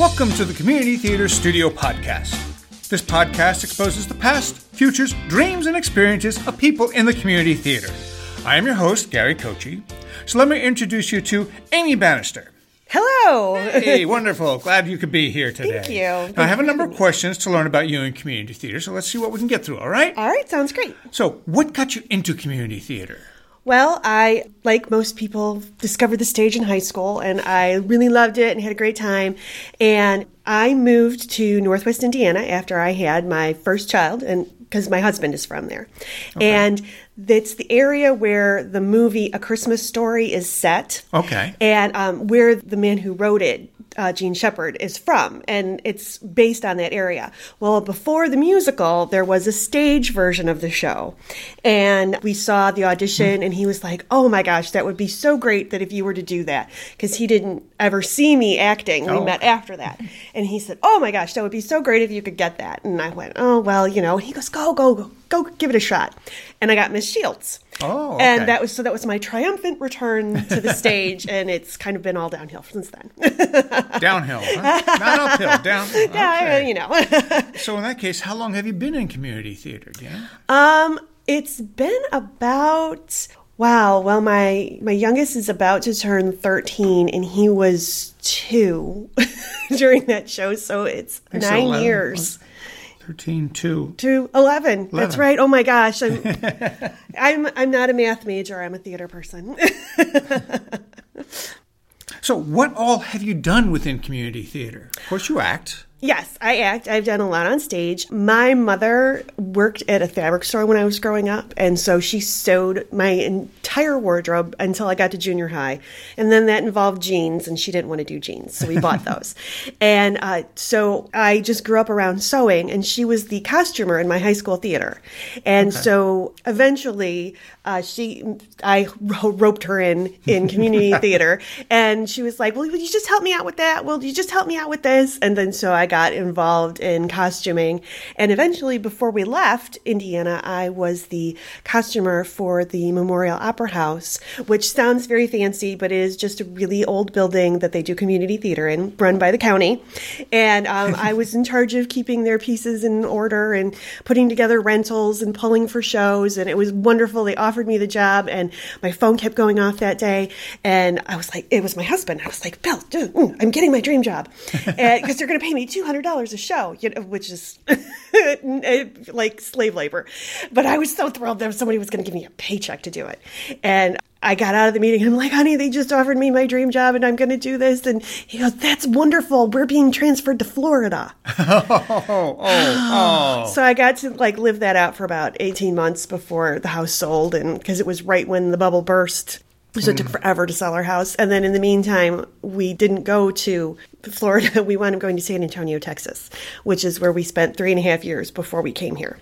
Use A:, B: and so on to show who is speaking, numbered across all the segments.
A: Welcome to the Community Theater Studio Podcast. This podcast exposes the past, futures, dreams, and experiences of people in the community theater. I am your host, Gary Kochi. So let me introduce you to Amy Bannister.
B: Hello.
A: Hey, wonderful. Glad you could be here today.
B: Thank you.
A: Now, I have a number of questions to learn about you in community theater, so let's see what we can get through, all right?
B: All right, sounds great.
A: So, what got you into community theater?
B: Well, I, like most people, discovered the stage in high school and I really loved it and had a great time. And I moved to Northwest Indiana after I had my first child, and because my husband is from there. And it's the area where the movie A Christmas Story is set.
A: Okay.
B: And um, where the man who wrote it, uh, Jean Shepherd, is from. And it's based on that area. Well, before the musical, there was a stage version of the show. And we saw the audition, and he was like, Oh my gosh, that would be so great that if you were to do that. Because he didn't ever see me acting. We
A: Oh.
B: met after that. And he said, Oh my gosh, that would be so great if you could get that. And I went, Oh, well, you know, And he goes, Go, go, go, go give it a shot. And I got Miss Shields.
A: Oh,
B: And that was so that was my triumphant return to the stage, and it's kind of been all downhill since then.
A: Downhill, huh? Not uphill, downhill.
B: yeah,
A: Okay.
B: you know.
A: So, in that case, how long have you been in community theater? Know?
B: um, it's been about wow. Well, my my youngest is about to turn thirteen, and he was two during that show, so it's
A: so,
B: nine
A: 11.
B: years.
A: 13, 2.
B: To 11. That's right. Oh my gosh. I'm, I'm I'm not a math major. I'm a theater person.
A: So, what all have you done within community theater? Of course, you act.
B: Yes, I act. I've done a lot on stage. My mother worked at a fabric store when I was growing up, and so she sewed my entire wardrobe until I got to junior high. And then that involved jeans, and she didn't want to do jeans, so we bought those. And uh, so I just grew up around sewing, and she was the costumer in my high school theater. And so eventually, uh, she, I roped her in in community theater, and she was like, "Well, will you just help me out with that? Will you just help me out with this?" And then so I got involved in costuming, and eventually, before we left Indiana, I was the costumer for the Memorial Opera House, which sounds very fancy, but is just a really old building that they do community theater in, run by the county. And um, I was in charge of keeping their pieces in order and putting together rentals and pulling for shows, and it was wonderful. They offered me the job, and my phone kept going off that day, and I was like, it was my husband. I was like, Bill, dude, mm, I'm getting my dream job because they're going to pay me two hundred dollars a show, you know, which is like slave labor. But I was so thrilled that somebody was going to give me a paycheck to do it, and. I got out of the meeting. I'm like, honey, they just offered me my dream job and I'm going to do this. And he goes, that's wonderful. We're being transferred to Florida.
A: Oh, oh, oh.
B: So I got to like live that out for about 18 months before the house sold and because it was right when the bubble burst. So it took forever to sell our house. And then in the meantime, we didn't go to Florida. We wound up going to San Antonio, Texas, which is where we spent three and a half years before we came here.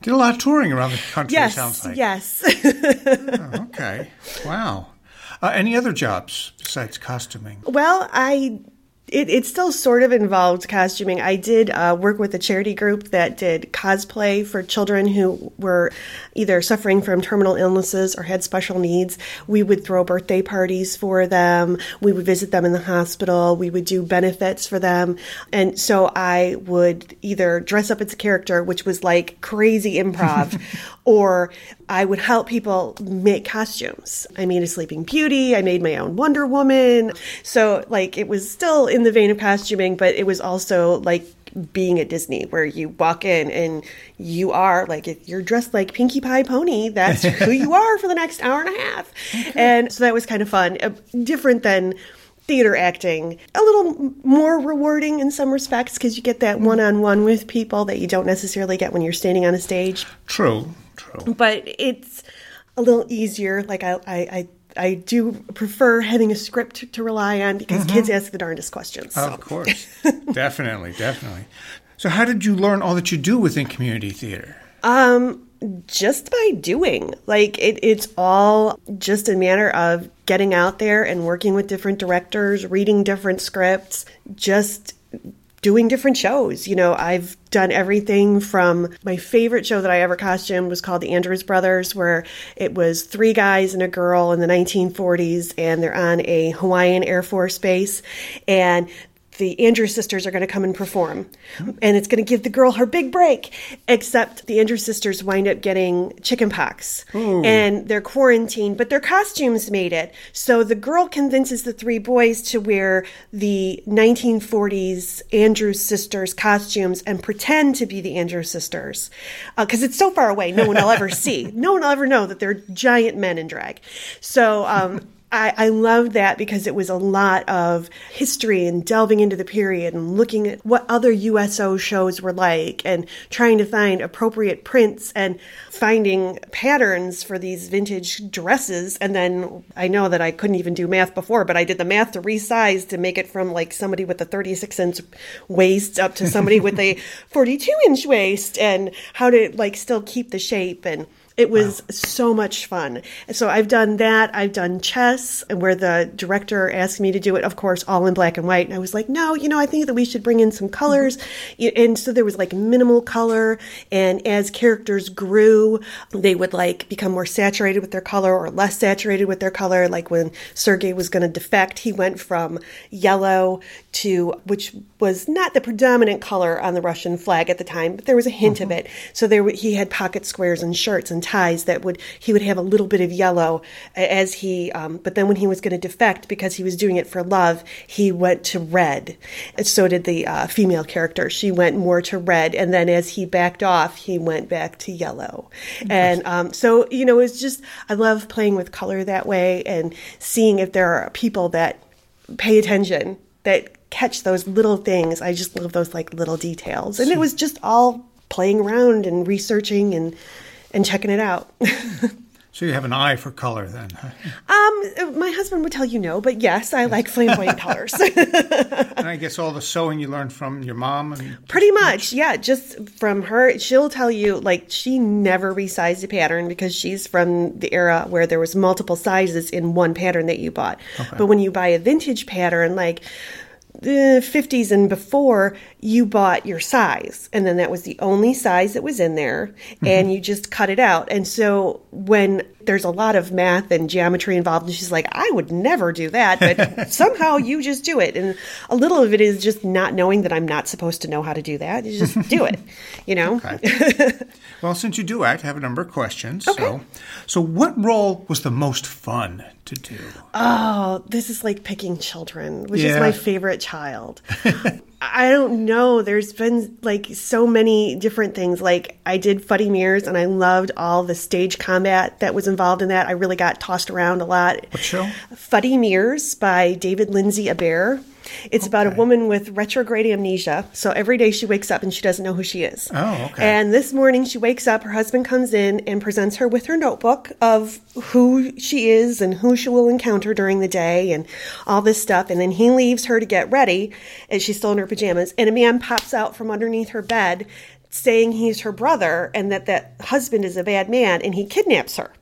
A: Did a lot of touring around the country, it
B: Yes,
A: sounds like.
B: yes.
A: Okay. Wow. Uh, any other jobs besides costuming?
B: Well, I it, it still sort of involved costuming. I did uh, work with a charity group that did cosplay for children who were either suffering from terminal illnesses or had special needs. We would throw birthday parties for them. We would visit them in the hospital. We would do benefits for them. And so I would either dress up as a character, which was like crazy improv, or I would help people make costumes. I made a Sleeping Beauty. I made my own Wonder Woman. So, like, it was still in the vein of costuming, but it was also like being at Disney, where you walk in and you are like, if you're dressed like Pinkie Pie Pony, that's who you are for the next hour and a half. And so that was kind of fun, uh, different than theater acting a little more rewarding in some respects because you get that one-on-one with people that you don't necessarily get when you're standing on a stage
A: True,
B: but it's a little easier. Like I, I, I, I do prefer having a script to rely on because kids ask the darndest questions. So.
A: Of course. definitely, definitely. So, how did you learn all that you do within community theater?
B: Um, just by doing. Like it, it's all just a matter of getting out there and working with different directors, reading different scripts, just doing different shows. You know, I've done everything from my favorite show that I ever costumed was called The Andrews Brothers, where it was three guys and a girl in the 1940s, and they're on a Hawaiian Air Force base. And the Andrews sisters are going to come and perform. And it's going to give the girl her big break. Except the Andrews sisters wind up getting chicken chickenpox and they're quarantined, but their costumes made it. So the girl convinces the three boys to wear the 1940s Andrews sisters costumes and pretend to be the Andrews sisters. Because it's so far away, no one will ever see. No one will ever know that they're giant men in drag. So, um, I, I loved that because it was a lot of history and delving into the period and looking at what other USO shows were like and trying to find appropriate prints and finding patterns for these vintage dresses. And then I know that I couldn't even do math before, but I did the math to resize to make it from like somebody with a 36 inch waist up to somebody with a 42 inch waist and how to like still keep the shape and it was wow. so much fun. So I've done that. I've done chess, and where the director asked me to do it, of course, all in black and white. And I was like, no, you know, I think that we should bring in some colors. Mm-hmm. And so there was like minimal color. And as characters grew, they would like become more saturated with their color or less saturated with their color. Like when Sergei was going to defect, he went from yellow to, which was not the predominant color on the Russian flag at the time, but there was a hint mm-hmm. of it. So there, he had pocket squares and shirts and ties that would he would have a little bit of yellow as he um, but then when he was going to defect because he was doing it for love he went to red. And so did the uh, female character. She went more to red and then as he backed off he went back to yellow. And um, so you know it's just i love playing with color that way and seeing if there are people that pay attention that catch those little things. I just love those like little details. And it was just all playing around and researching and and checking it out.
A: so you have an eye for color then?
B: Um, my husband would tell you no, but yes, I like flamboyant colors.
A: and I guess all the sewing you learned from your mom and
B: pretty much, yeah, just from her. She'll tell you like she never resized a pattern because she's from the era where there was multiple sizes in one pattern that you bought. Okay. But when you buy a vintage pattern, like the 50s and before, you bought your size, and then that was the only size that was in there, mm-hmm. and you just cut it out. And so when there's a lot of math and geometry involved, and she's like, I would never do that, but somehow you just do it. And a little of it is just not knowing that I'm not supposed to know how to do that. You just do it, you know?
A: Okay. well, since you do act, I have a number of questions. Okay. So, so what role was the most fun to do?
B: Oh, this is like picking children, which yeah. is my favorite child. I don't know. There's been like so many different things. Like I did Fuddy Meers and I loved all the stage combat that was involved in that. I really got tossed around a lot.
A: What show?
B: Fuddy Meers by David Lindsay Abaire. It's okay. about a woman with retrograde amnesia. So every day she wakes up and she doesn't know who she is.
A: Oh, okay.
B: And this morning she wakes up, her husband comes in and presents her with her notebook of who she is and who she will encounter during the day and all this stuff. And then he leaves her to get ready and she's still in her pajamas. And a man pops out from underneath her bed saying he's her brother and that that husband is a bad man and he kidnaps her.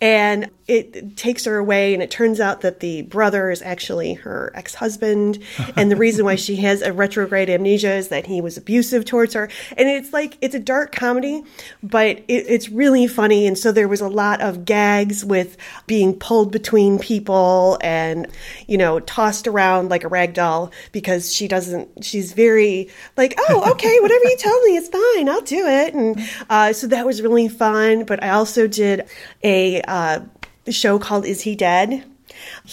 B: And it takes her away, and it turns out that the brother is actually her ex husband. and the reason why she has a retrograde amnesia is that he was abusive towards her. And it's like, it's a dark comedy, but it, it's really funny. And so there was a lot of gags with being pulled between people and, you know, tossed around like a rag doll because she doesn't, she's very like, oh, okay, whatever you tell me, it's fine, I'll do it. And uh, so that was really fun. But I also did a, uh, show called Is He Dead?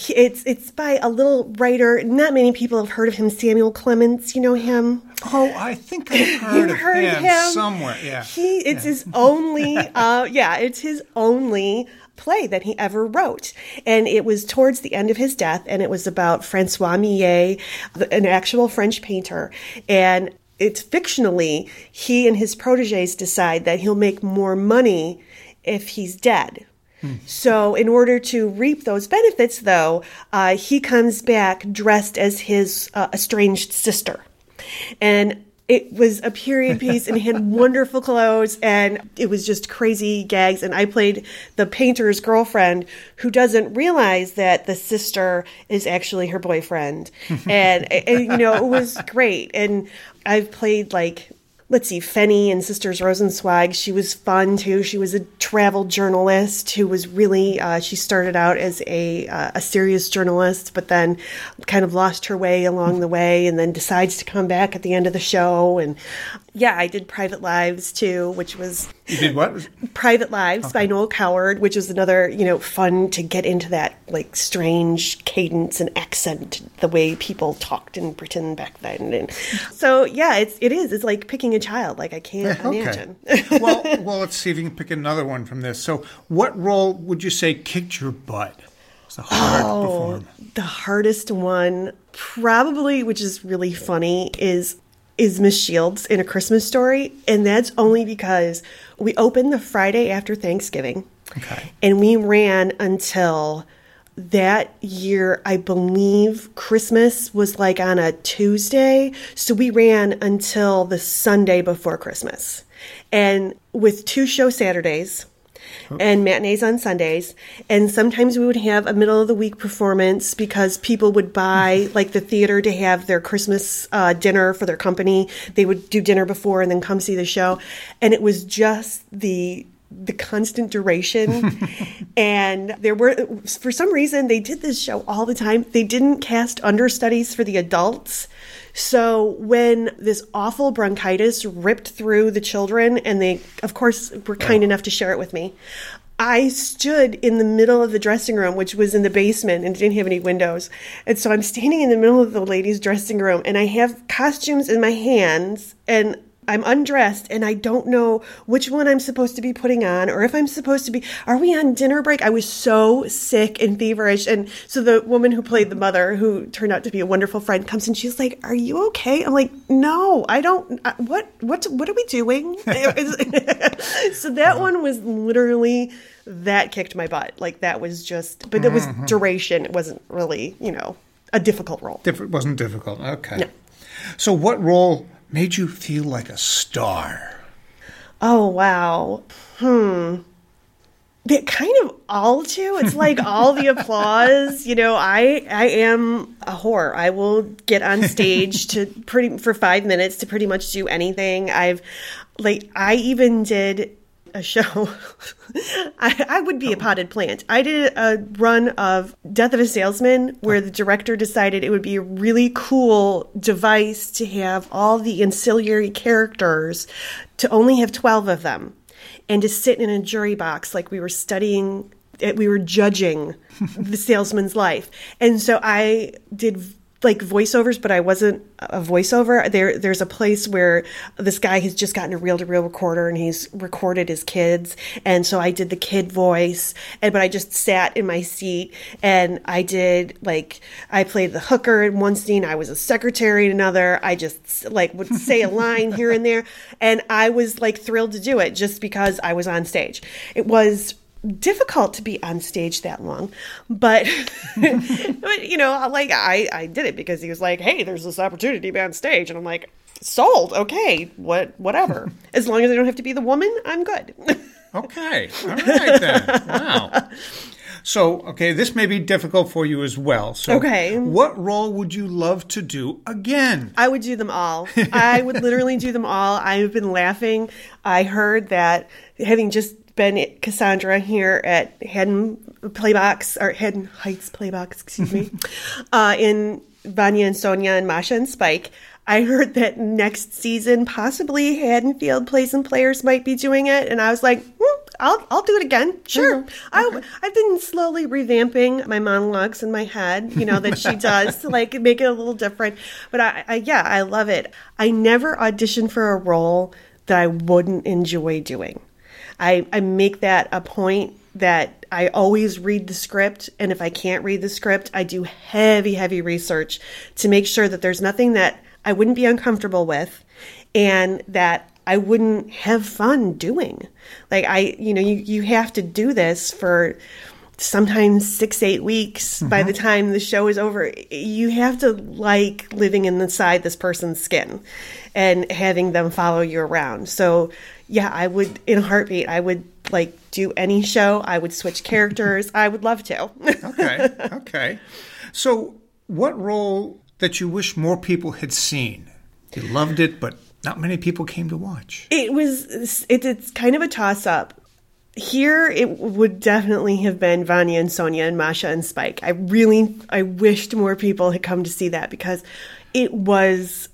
B: It's it's by a little writer. Not many people have heard of him. Samuel Clemens, you know him.
A: Oh, I think I've heard, of heard him, him, somewhere. Yeah,
B: he it's yeah. his only. Uh, yeah, it's his only play that he ever wrote. And it was towards the end of his death, and it was about Francois Millet, an actual French painter. And it's fictionally, he and his proteges decide that he'll make more money if he's dead so, in order to reap those benefits, though, uh, he comes back dressed as his uh, estranged sister. And it was a period piece and he had wonderful clothes and it was just crazy gags. And i played the painter's girlfriend who doesn't realize that the sister is actually her boyfriend. And, and you know it was great. And i've played like let's see, Pfeni and Sisters Rosenzweig. She was fun too. She was a travel journalist who was really, uh, she started out as a, uh, a serious journalist, but then kind of lost her way along the way and then decides to come back at the end of the show. And yeah, I did Private Lives too, which was.
A: You did what?
B: Private Lives okay. by Noel Coward, which was another, you know, fun to get into that like strange cadence and accent, the way people talked in Britain back then. And so, yeah, it's, it is. It's like picking a child. Like I can't okay. imagine.
A: well, well, let's see if you can pick another one from this. So, what role would you say kicked your butt? It's hard oh,
B: The hardest one, probably, which is really funny, is is Miss Shields in A Christmas Story, and that's only because we opened the Friday after Thanksgiving, okay. and we ran until that year. I believe Christmas was like on a Tuesday, so we ran until the Sunday before Christmas, and with two show Saturdays and matinees on Sundays. And sometimes we would have a middle of the week performance because people would buy like the theater to have their Christmas uh, dinner for their company. They would do dinner before and then come see the show. And it was just the the constant duration and there were for some reason they did this show all the time they didn't cast understudies for the adults so when this awful bronchitis ripped through the children, and they, of course, were kind enough to share it with me, I stood in the middle of the dressing room, which was in the basement and didn't have any windows. And so I'm standing in the middle of the ladies' dressing room and I have costumes in my hands and I'm undressed and I don't know which one I'm supposed to be putting on or if I'm supposed to be. Are we on dinner break? I was so sick and feverish. And so the woman who played the mother, who turned out to be a wonderful friend, comes and She's like, "Are you okay?" I'm like, "No, I don't. Uh, what? What? What are we doing?" so that one was literally that kicked my butt. Like that was just, but it was mm-hmm. duration. It wasn't really, you know, a difficult role.
A: Diff- wasn't difficult. Okay. No. So what role? Made you feel like a star?
B: Oh, wow. Hmm. It kind of all too. It's like all the applause. You know, I I am a whore. I will get on stage to pretty for five minutes to pretty much do anything. I've like I even did a show, I, I, would be a potted plant. I did a run of Death of a Salesman where the director decided it would be a really cool device to have all the ancillary characters, to only have 12 of them, and to sit in a jury box like we were studying, eh, we were judging the salesman's life. And so I did like voiceovers, but I wasn't a voiceover. There, there's a place where this guy has just gotten a reel-to-reel recorder and he's recorded his kids, and so I did the kid voice, and but I just sat in my seat and I did like I played the hooker in one scene, I was a secretary in another. I just like would say a line here and there, and I was like thrilled to do it just because I was on stage. It was difficult to be on stage that long but, but you know like i i did it because he was like hey there's this opportunity to be on stage. And i'm like sold. Okay. What whatever. As long as i don't have to be the woman i'm good.
A: Okay. All right then. Wow. So okay this may be difficult for you as well. So
B: okay.
A: what role would you love to do again?
B: I would do them all. I would literally do them all. I've been laughing. I heard that having just been Cassandra here at Haddon Playbox or Haddon Heights Playbox, excuse me, uh, in Vanya and Sonia and Masha and Spike. I heard that next season, possibly Haddonfield Plays and Players might be doing it, and I was like, hmm, I'll I'll do it again. Sure. Mm-hmm. Okay. I, I've been slowly revamping my monologues in my head, you know, that she does to like make it a little different. But I, I yeah, I love it. I never auditioned for a role that I wouldn't enjoy doing. I, I make that a point that I always read the script. And if I can't read the script, I do heavy, heavy research to make sure that there's nothing that I wouldn't be uncomfortable with and that I wouldn't have fun doing. Like I, you know, you, you have to do this for sometimes six, eight weeks mm-hmm. by the time the show is over. You have to like living inside this person's skin and having them follow you around. So yeah, I would in a heartbeat. I would like do any show. I would switch characters. I would love to.
A: okay. Okay. So, what role that you wish more people had seen? You loved it, but not many people came to watch.
B: It was it, it's kind of a toss up. Here it would definitely have been Vanya and Sonia and Masha and Spike. I really I wished more people had come to see that because it was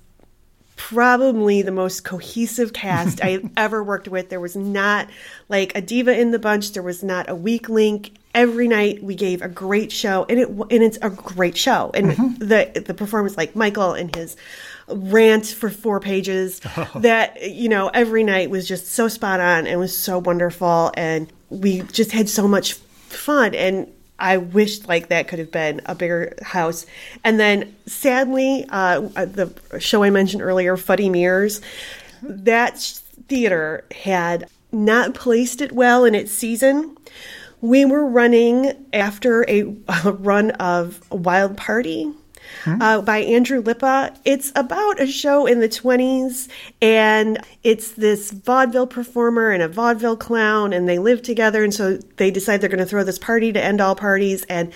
B: probably the most cohesive cast I have ever worked with. There was not like a diva in the bunch. There was not a weak link. Every night we gave a great show, and it and it's a great show. And mm-hmm. the the performance, like Michael and his rant for four pages, oh. that you know every night was just so spot on and was so wonderful, and we just had so much fun and. I wished like that could have been a bigger house. And then sadly, uh, the show I mentioned earlier, Fuddy Meers, that theater had not placed it well in its season. We were running after a, a run of Wild Party. Uh, by Andrew Lippa. It's about a show in the 20s, and it's this vaudeville performer and a vaudeville clown, and they live together. And so they decide they're going to throw this party to end all parties. And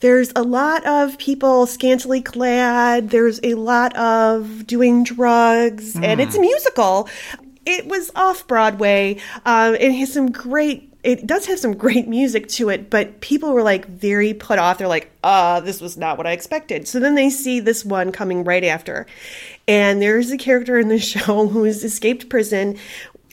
B: there's a lot of people scantily clad, there's a lot of doing drugs, and it's a musical. It was off Broadway. Uh, it has some great it does have some great music to it, but people were like very put off. They're like, uh, this was not what I expected. So then they see this one coming right after. And there's a character in the show who's escaped prison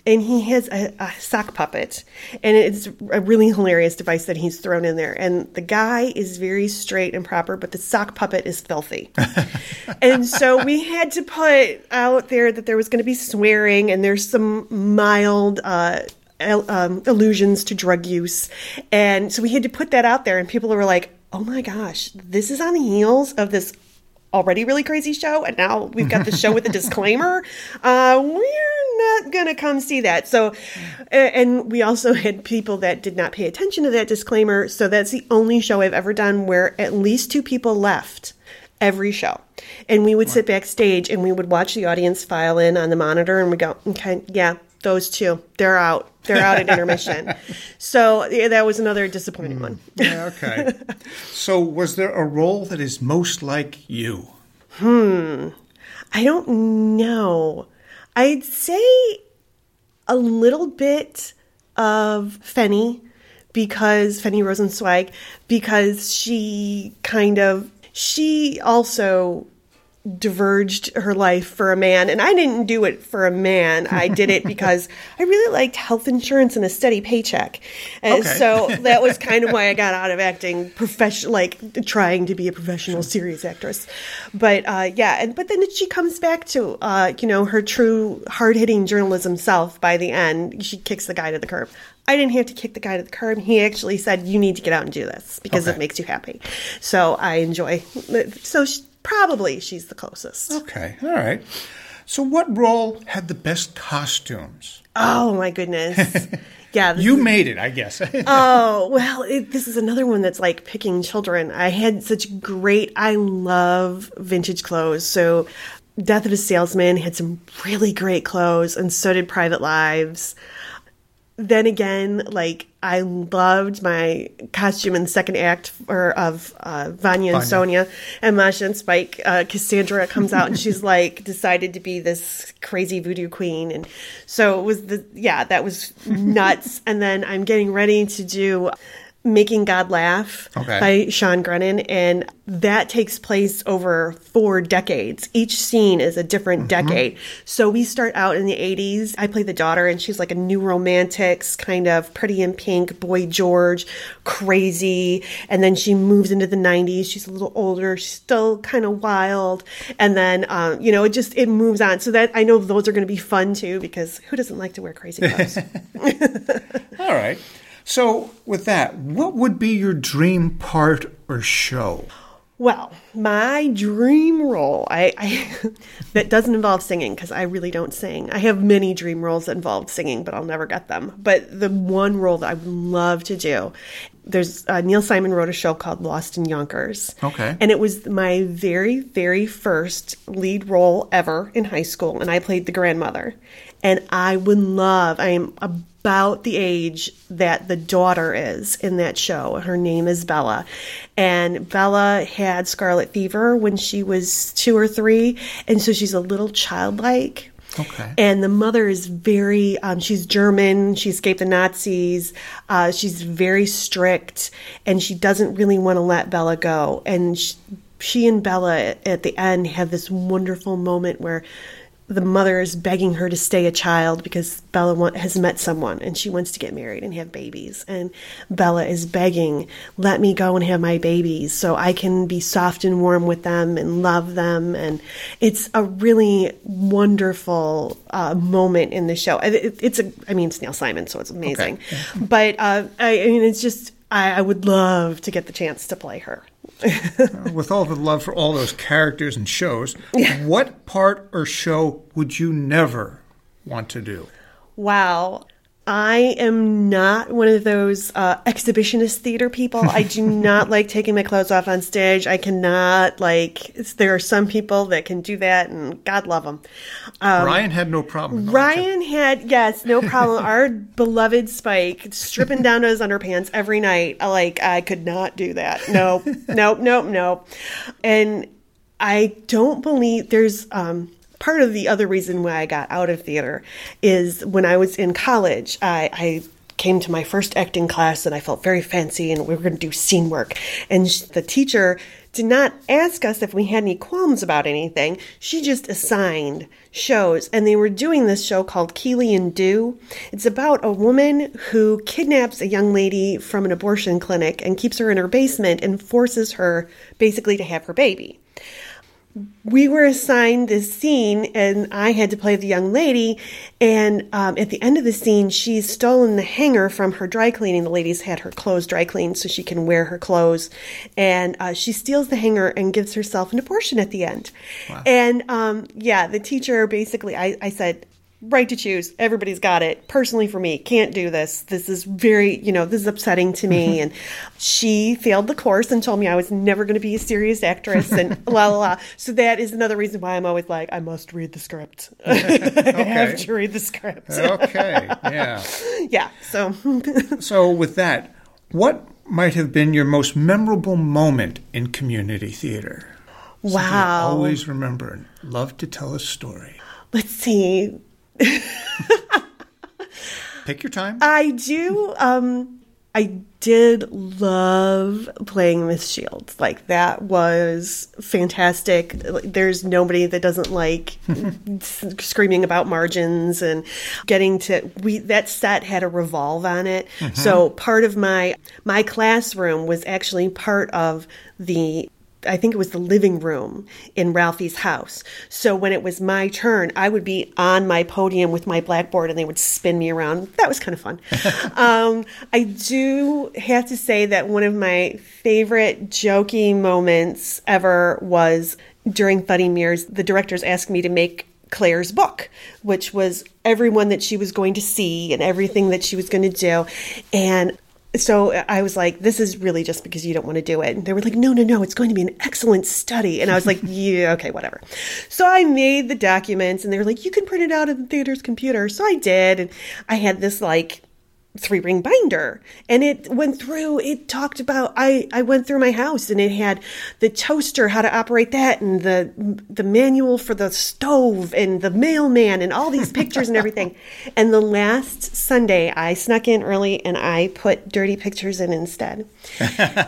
B: and he has a, a sock puppet. And it's a really hilarious device that he's thrown in there. And the guy is very straight and proper, but the sock puppet is filthy. and so we had to put out there that there was going to be swearing and there's some mild, uh, um, allusions to drug use. And so we had to put that out there, and people were like, oh my gosh, this is on the heels of this already really crazy show. And now we've got the show with a disclaimer. Uh, we're not going to come see that. So, and we also had people that did not pay attention to that disclaimer. So that's the only show I've ever done where at least two people left every show. And we would sit backstage and we would watch the audience file in on the monitor and we go, okay, yeah, those two, they're out. They're out at intermission. So yeah, that was another disappointing one.
A: Yeah, okay. so, was there a role that is most like you? Hmm.
B: I don't know. I'd say a little bit of Pfeni because Pfeni Rosenzweig because she kind of she also diverged her life for a man and I didn't do it for a man. I did it because I really liked health insurance and a steady paycheck. And
A: Okay.
B: so that was kind of why I got out of acting profession like trying to be a professional serious actress. But uh, yeah, and but then she comes back to uh, you know her true hard-hitting journalism self by the end. She kicks the guy to the curb. I didn't have to kick the guy to the curb. He actually said, "You need to get out and do this because
A: Okay.
B: it makes you happy." So I enjoy. So she, probably she's the closest.
A: Okay, all right. So, what role had the best costumes?
B: Oh my goodness. Yeah,
A: You
B: is-
A: made it, I guess.
B: Oh, well, it, this is another one that's like picking children. I had such great, I love vintage clothes. So, Death of a Salesman had some really great clothes, and so did Private Lives. Then again, like, I loved my costume in the second act or of uh, Vanya and
A: Vanya.
B: Sonia and Masha and Spike. Uh, Cassandra comes out and she's like decided to be this crazy voodoo queen, and so it was the yeah that was nuts. and then I'm getting ready to do Making God Laugh
A: Okay.
B: by Sean Grennan, and that takes place over four decades. Each scene is a different decade. So we start out in the 80s. I play the daughter, and she's like a new romantics, kind of pretty in pink, boy George, crazy. And then she moves into the 90s. She's a little older. She's still kind of wild. And then, um, you know, it just it moves on. So that I know those are going to be fun too, because who doesn't like to wear crazy clothes?
A: all right. So, with that, what would be your dream part or show?
B: Well, my dream role, I, I that doesn't involve singing because I really don't sing. I have many dream roles that involved singing, but I'll never get them. But the one role that I would love to do, there's uh, Neil Simon wrote a show called Lost in Yonkers.
A: Okay.
B: and it was my very very first lead role ever in high school, and I played the grandmother. And I would love. I am about the age that the daughter is in that show. Her name is Bella. And Bella had scarlet fever when she was two or three. And so she's a little childlike.
A: Okay.
B: And the mother is very, um, she's German. She escaped the Nazis. Uh, she's very strict and she doesn't really want to let Bella go. And she, she and Bella at the end have this wonderful moment where the mother is begging her to stay a child because Bella want, has met someone and she wants to get married and have babies. And Bella is begging, let me go and have my babies so I can be soft and warm with them and love them. And it's a really wonderful uh, moment in the show. It, it's a, I mean, it's Neil Simon, so it's amazing.
A: Okay.
B: But uh, I, I mean, it's just, I, I would love to get the chance to play her.
A: With all the love for all those characters and shows, what part or show would you never want to do?
B: Wow. I am not one of those uh, exhibitionist theater people. I do not like taking my clothes off on stage. I cannot like. There are some people that can do that, and God love them. Um,
A: Ryan had no problem. with
B: Ryan had yes, no problem. Our beloved Spike stripping down to his underpants every night. Like I could not do that. Nope, nope, nope, nope. And I don't believe there's um, part of the other reason why I got out of theater is when I was in college. I, I came to my first acting class and I felt very fancy and we were going to do scene work. And the teacher did not ask us if we had any qualms about anything. She just assigned shows. And they were doing this show called Keely and Du. It's about a woman who kidnaps a young lady from an abortion clinic and keeps her in her basement and forces her basically to have her baby we were assigned this scene and I had to play the young lady. And um, at the end of the scene, she's stolen the hanger from her dry cleaning. The lady's had her clothes dry cleaned so she can wear her clothes. And uh, she steals the hanger and gives herself an abortion at the end.
A: Wow.
B: And um, yeah, the teacher basically, I, I said, right to choose. Everybody's got it. Personally, for me, can't do this. This is very, you know, this is upsetting to me. and she failed the course and told me I was never going to be a serious actress and la la la. So that is another reason why I'm always like, I must read the script. I have to read the script.
A: Okay, yeah.
B: yeah. So
A: So, with that, what might have been your most memorable moment in community theater?
B: Wow.
A: always remember and love to tell a story.
B: Let's see.
A: Pick your time.
B: I do. Um, I did love playing Miss Shields. Like that was fantastic. There's nobody that doesn't like screaming about margins and getting to. We that set had a revolve on it, so part of my my classroom was actually part of the I think it was the living room in Ralphie's house. So when it was my turn, I would be on my podium with my blackboard and they would spin me around. That was kind of fun. um, I do have to say that one of my favorite jokey moments ever was during Fuddy Meers. The directors asked me to make Claire's book, which was everyone that she was going to see and everything that she was going to do. And so I was like, this is really just because you don't want to do it. And they were like, no, no, no, it's going to be an excellent study. And I was like, yeah, okay, whatever. So I made the documents and they were like, you can print it out on the theater's computer. So I did. And I had this like three ring binder. And it went through it talked about i i went through my house and it had the toaster how to operate that and the the manual for the stove and the mailman and all these pictures and everything. And the last sunday i snuck in early and i put dirty pictures in instead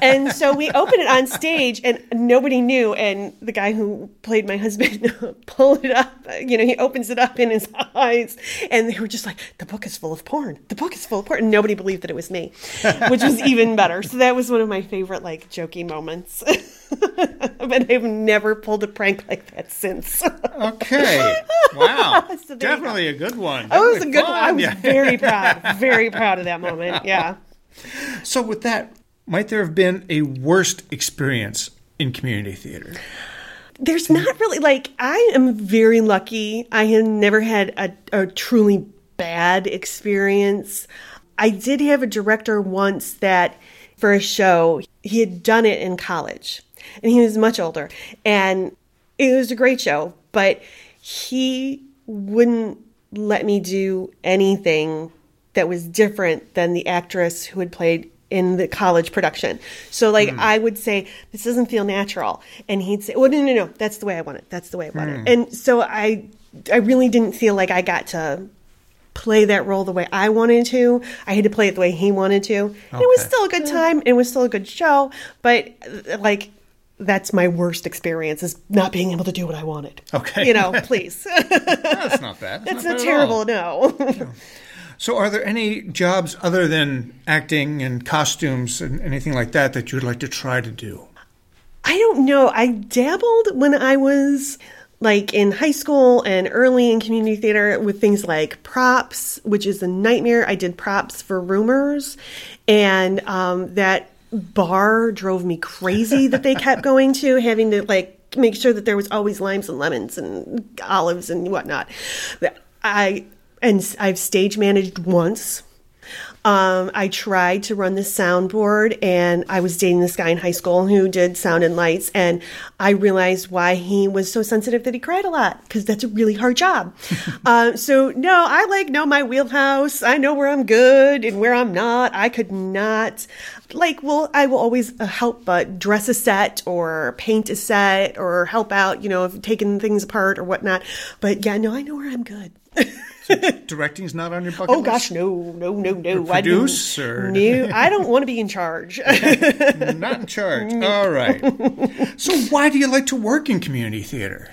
B: and so we opened it on stage and nobody knew and the guy who played my husband pulled it up you know he opens it up in his eyes and they were just like the book is full of porn the book is full of porn and nobody believed that it was me which was even better so that was one of my favorite like jokey moments but i've never pulled a prank like that since
A: Okay. Wow.
B: So
A: Definitely a good one.
B: Oh, that was a
A: Definitely
B: good one i was
A: Yeah.
B: very proud very proud of that moment yeah
A: So, with that, might there have been a worst experience in community theater?
B: there's not really like I am very lucky. I have never had a, a truly bad experience. I did have a director once that for a show he had done it in college, and he was much older, and it was a great show, but he wouldn't let me do anything that was different than the actress who had played in the college production. So like hmm. I would say, this doesn't feel natural. And he'd say, well, no, no, no, that's the way I want it. That's the way I want it. Hmm. And so I I really didn't feel like I got to play that role the way I wanted to. I had to play it the way he wanted to. And It was still a good time. It was still a good show, but like that's my worst experience is not being able to do what I wanted.
A: Okay.
B: You know, please.
A: That's not bad.
B: it's
A: not
B: a
A: bad
B: terrible
A: all.
B: no.
A: So, are there any jobs other than acting and costumes and anything like that that you'd like to try to do?
B: I don't know. I dabbled when I was like in high school and early in community theater with things like props, which is a nightmare. I did props for rumors, and um, that bar drove me crazy that they kept going to, having to like make sure that there was always limes and lemons and olives and whatnot. I and I've stage managed once. Um, I tried to run the soundboard, and I was dating this guy in high school who did sound and lights, and I realized why he was so sensitive that he cried a lot because that's a really hard job. uh, so no, I like know my wheelhouse. I know where I'm good and where I'm not. I could not like. Well, I will always uh, help, but dress a set or paint a set or help out. You know, if taking things apart or whatnot. But yeah, no, I know where I'm good.
A: Directing's not on your bucket
B: Oh
A: list?
B: gosh, no, no, no, no. I
A: produce
B: didn't-
A: or-
B: no, I don't want to be in charge.
A: Not in charge. All right. So, why do you like to work in community theater?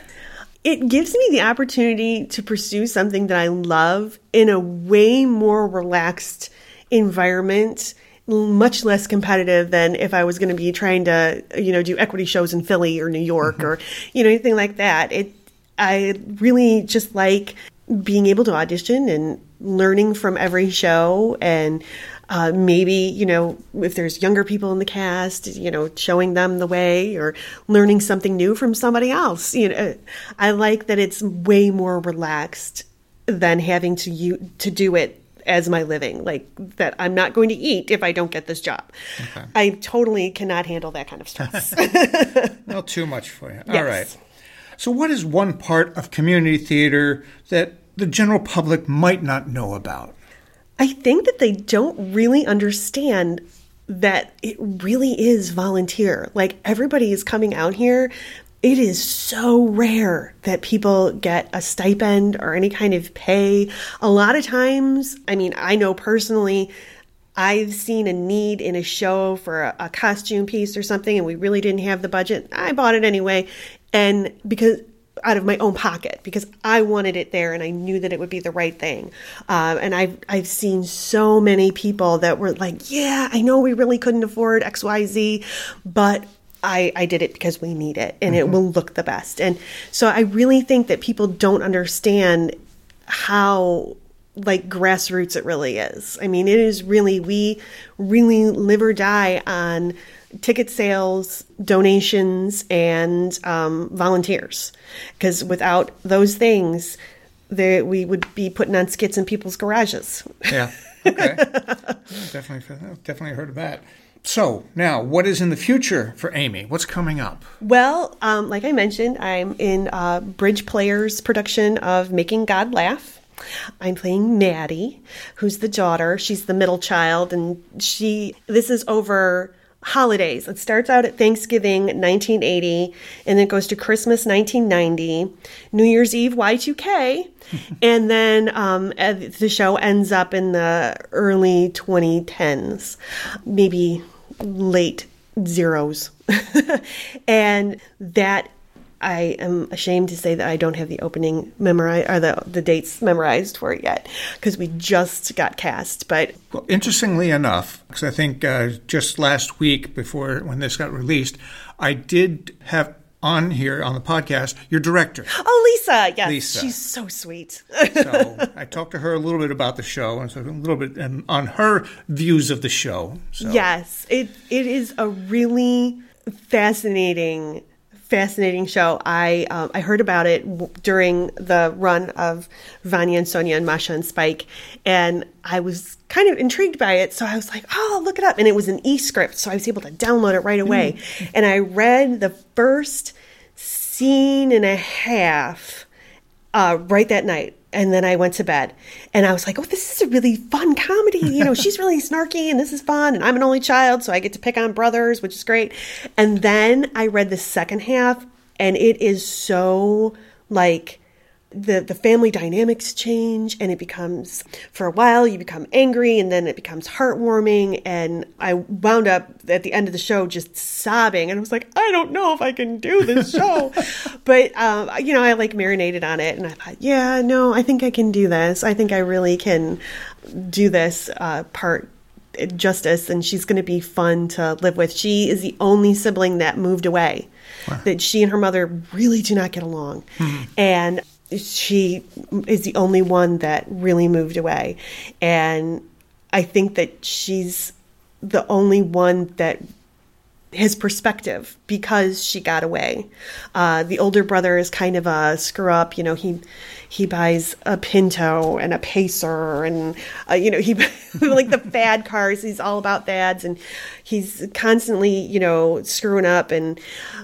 B: it gives me the opportunity to pursue something that I love in a way more relaxed environment, much less competitive than if I was going to be trying to, you know, do equity shows in Philly or New York mm-hmm. or, you know, anything like that. It, I really just like being able to audition and learning from every show and uh, maybe you know if there's younger people in the cast you know showing them the way or learning something new from somebody else you know i like that it's way more relaxed than having to you to do it as my living like that i'm not going to eat if i don't get this job i totally cannot handle that kind of stress
A: Not too much for you. All
B: Yes.
A: right. So, what is one part of community theater that the general public might not know about?
B: I think that they don't really understand that it really is volunteer. Like everybody is coming out here. It is so rare that people get a stipend or any kind of pay. A lot of times, I mean, I know personally, I've seen a need in a show for a, a costume piece or something, and we really didn't have the budget. I bought it anyway, and because out of my own pocket because I wanted it there and I knew that it would be the right thing. Um, and I've I've seen so many people that were like, "Yeah, I know we really couldn't afford X, Y, Z, but." I, I did it because we need it and it will look the best. And so I really think that people don't understand how like grassroots it really is. I mean, it is really, we really live or die on ticket sales, donations, and um, volunteers. Because without those things, there, we would be putting on skits in people's garages.
A: Yeah. Okay. Yeah, definitely, definitely heard of that. So, now, what is in the future for Amy? What's coming up?
B: Well, um, like I mentioned, I'm in uh, Bridge Players' production of Making God Laugh. I'm playing Maddie, who's the daughter. She's the middle child, and she. This is over holidays. It starts out at Thanksgiving 1980, and then goes to Christmas 1990, New Year's Eve Y2K, and then um, the show ends up in the early 2010s, maybe late zeros. and that I am ashamed to say that I don't have the opening memorized or the the dates memorized for it yet because we just got cast. But
A: Well, interestingly enough, because I think uh, just last week before when this got released, I did have on here on the podcast your director.
B: oh, Lisa, yes,
A: Lisa.
B: she's so sweet.
A: So I talked to her a little bit about the show and so a little bit and on her views of the show. So
B: Yes, it it is a really fascinating fascinating show. I um, I heard about it w- during the run of Vanya and Sonia and Masha and Spike, and I was kind of intrigued by it. So I was like, "Oh, I'll look it up!" And it was an e-script, so I was able to download it right away. And I read the first scene and a half uh, right that night. And then I went to bed and I was like, oh, this is a really fun comedy. You know, she's really snarky and this is fun. And I'm an only child, so I get to pick on brothers, which is great. And then I read the second half and it is so like the the family dynamics change and it becomes for a while you become angry and then it becomes heartwarming and I wound up at the end of the show just sobbing and I was like I don't know if I can do this show but um, you know I like marinated on it and I thought yeah no I think I can do this I think I really can do this uh, part justice and she's going to be fun to live with she is the only sibling that moved away wow. that she and her mother really do not get along mm-hmm. and she is the only one that really moved away. And I think that she's the only one that has perspective because she got away. Uh, the older brother is kind of a screw up. You know, he he buys a Pinto and a Pacer, and uh, you know he like the fad cars. He's all about fads, and he's constantly you know screwing up. And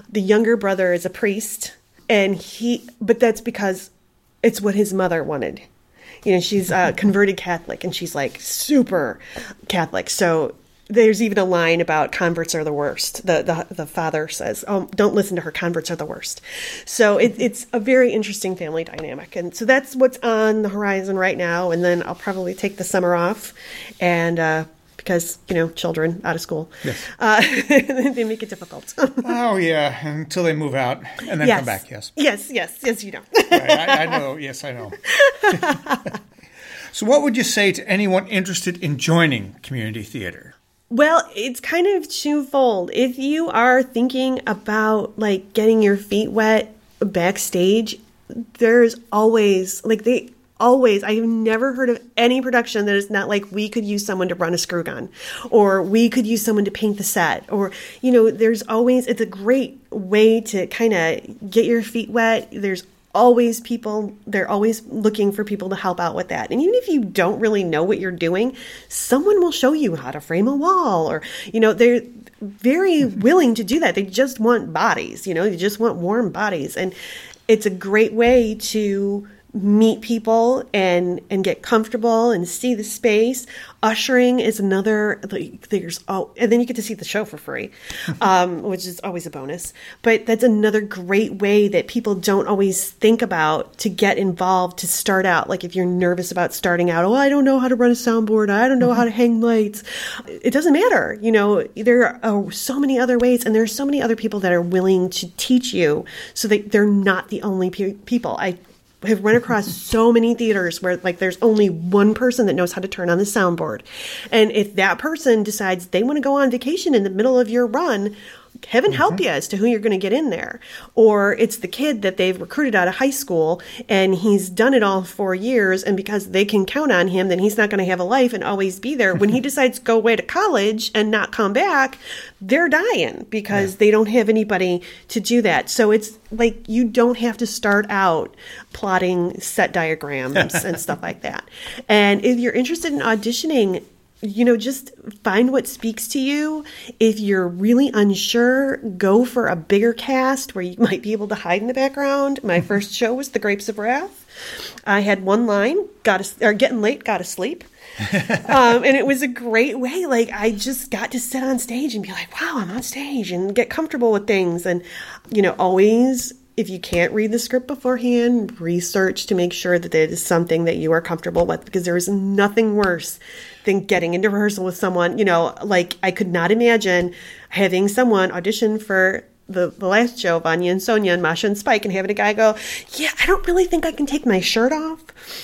B: the younger brother is a priest, and he but that's because it's what his mother wanted. You know, she's a converted Catholic and she's like super Catholic. So there's even a line about converts are the worst. The the, the father says, "Oh, don't listen to her. Converts are the worst." So it, it's a very interesting family dynamic, and so that's what's on the horizon right now. And then I'll probably take the summer off, and uh, because you know children out of school, yes. uh, they make it difficult.
A: oh yeah, until they move out and then yes. come back. Yes,
B: yes, yes, yes. You know.
A: right, I, I know. Yes, I know. so, what would you say to anyone interested in joining community theater?
B: Well, it's kind of twofold. If you are thinking about like getting your feet wet backstage, there's always like they always. I have never heard of any production that is not like we could use someone to run a screw gun or we could use someone to paint the set or you know there's always it's a great way to kind of get your feet wet. There's always people they're always looking for people to help out with that. And even if you don't really know what you're doing someone will show you how to frame a wall or you know they're very willing to do that. They just want bodies you know they just want warm bodies. And it's a great way to meet people and and get comfortable and see the space. Ushering is another like there's oh and then you get to see the show for free um, which is always a bonus. But that's another great way that people don't always think about to get involved to start out. Like if you're nervous about starting out oh i don't know how to run a soundboard. I don't know how to hang lights. It doesn't matter you know. There are so many other ways and there are so many other people that are willing to teach you so that they're not the only pe- people. I have run across so many theaters where like there's only one person that knows how to turn on the soundboard. And if that person decides they want to go on vacation in the middle of your run, heaven help mm-hmm. you as to who you're going to get in there. Or it's the kid that they've recruited out of high school and he's done it all four years. And because they can count on him, then he's not going to have a life and always be there. When he decides to go away to college and not come back, they're dying because yeah. they don't have anybody to do that. So it's like you don't have to start out plotting set diagrams and stuff like that. And if you're interested in auditioning, you know, just find what speaks to you. If you're really unsure, go for a bigger cast where you might be able to hide in the background. My first show was The Grapes of Wrath. I had one line, got to, or getting late, got to sleep. um, and it was a great way. Like I just got to sit on stage and be like, wow, I'm on stage and get comfortable with things. And, you know, always if you can't read the script beforehand, research to make sure that it is something that you are comfortable with because there is nothing worse than getting into rehearsal with someone. You know, like I could not imagine having someone audition for the, the last show, Vanya and Sonia and Masha and Spike, and having a guy go, Yeah, I don't really think I can take my shirt off.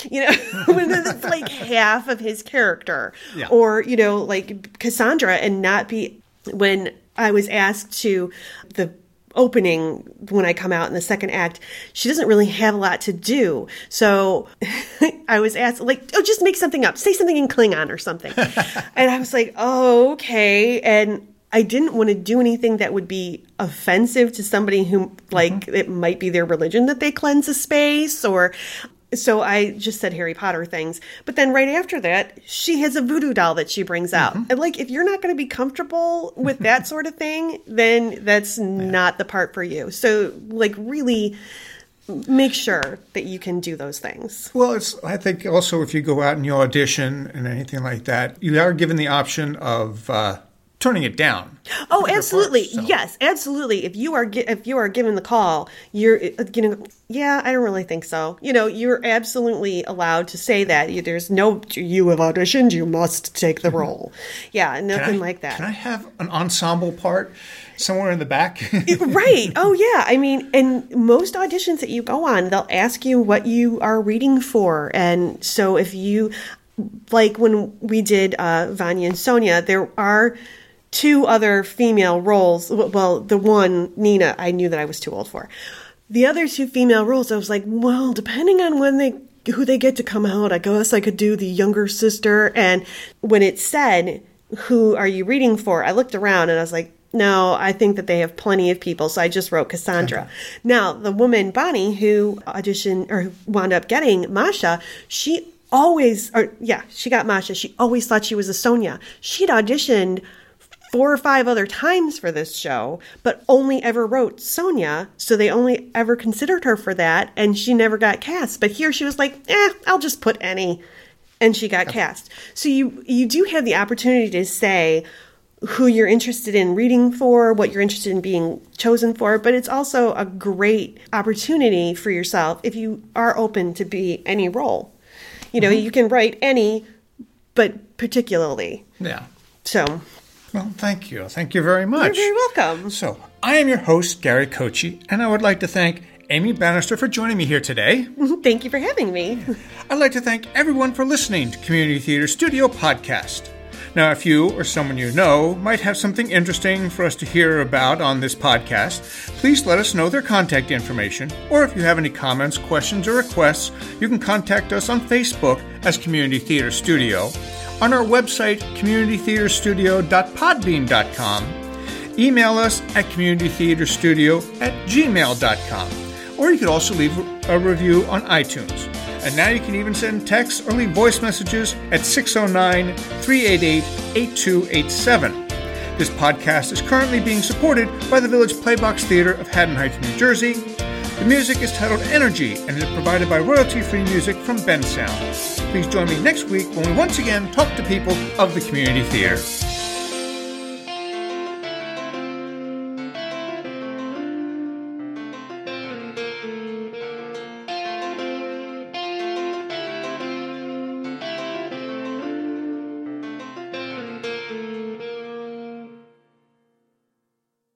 B: You know, when it's like half of his character. Yeah. Or, you know, like Cassandra and not be when I was asked to the opening when I come out in the second act, she doesn't really have a lot to do. So I was asked, like, oh, just make something up, say something in Klingon or something. and I was like, oh, okay. And I didn't want to do anything that would be offensive to somebody who, like, mm-hmm. it might be their religion that they cleanse a space, or so I just said Harry Potter things. But then right after that, she has a voodoo doll that she brings out. Mm-hmm. And like, if you're not going to be comfortable with that sort of thing, then that's yeah. not the part for you. So, like, really make sure that you can do those things.
A: Well, it's I think also if you go out and you audition and anything like that, you are given the option of uh, turning it down.
B: Oh, absolutely. So. Yes, absolutely. If you are if you are given the call, you're uh, you know, yeah, I don't really think so. You know, you're absolutely allowed to say that. There's no you have auditioned, you must take the role. Yeah, nothing
A: I,
B: like that.
A: Can I have an ensemble part? Somewhere in the back.
B: right. Oh, yeah. I mean, and most auditions that you go on, they'll ask you what you are reading for. And so if you, like when we did uh, Vanya and Sonia, there are two other female roles. Well, the one, Nina, I knew that I was too old for. The other two female roles, I was like, well, depending on when they who they get to come out, I guess I could do the younger sister. And when it said, "Who are you reading for?" I looked around and I was like, no, I think that they have plenty of people. So I just wrote Cassandra. now, the woman, Bonnie, who auditioned or wound up getting Masha, she always, or yeah, she got Masha. She always thought she was a Sonia. She'd auditioned four or five other times for this show, but only ever wrote Sonia. So they only ever considered her for that, and she never got cast. But here she was like, eh, I'll just put any. And she got cast. So you you do have the opportunity to say who you're interested in reading for, what you're interested in being chosen for, but it's also a great opportunity for yourself if you are open to be any role. You know, mm-hmm. you can write any, but particularly.
A: Yeah.
B: So
A: well, thank you. Thank you very much.
B: You're very welcome.
A: So, I am your host, Gary Kochi, and I would like to thank Amy Bannister for joining me here today.
B: Thank you for having me.
A: I'd like to thank everyone for listening to Community Theater Studio Podcast. Now, if you or someone you know might have something interesting for us to hear about on this podcast, please let us know their contact information. Or if you have any comments, questions, or requests, you can contact us on Facebook as Community Theater Studio on our website, communitytheaterstudio.podbean.com. Email us at communitytheaterstudio at gmail.com. Or you could also leave a review on iTunes. And now you can even send texts or leave voice messages at 609 388 8287. This podcast is currently being supported by the Village Playbox Theater of Haddon Heights, New Jersey. The music is titled Energy and is provided by royalty free music from Bensound. Please join me next week when we once again talk to people of the community theater.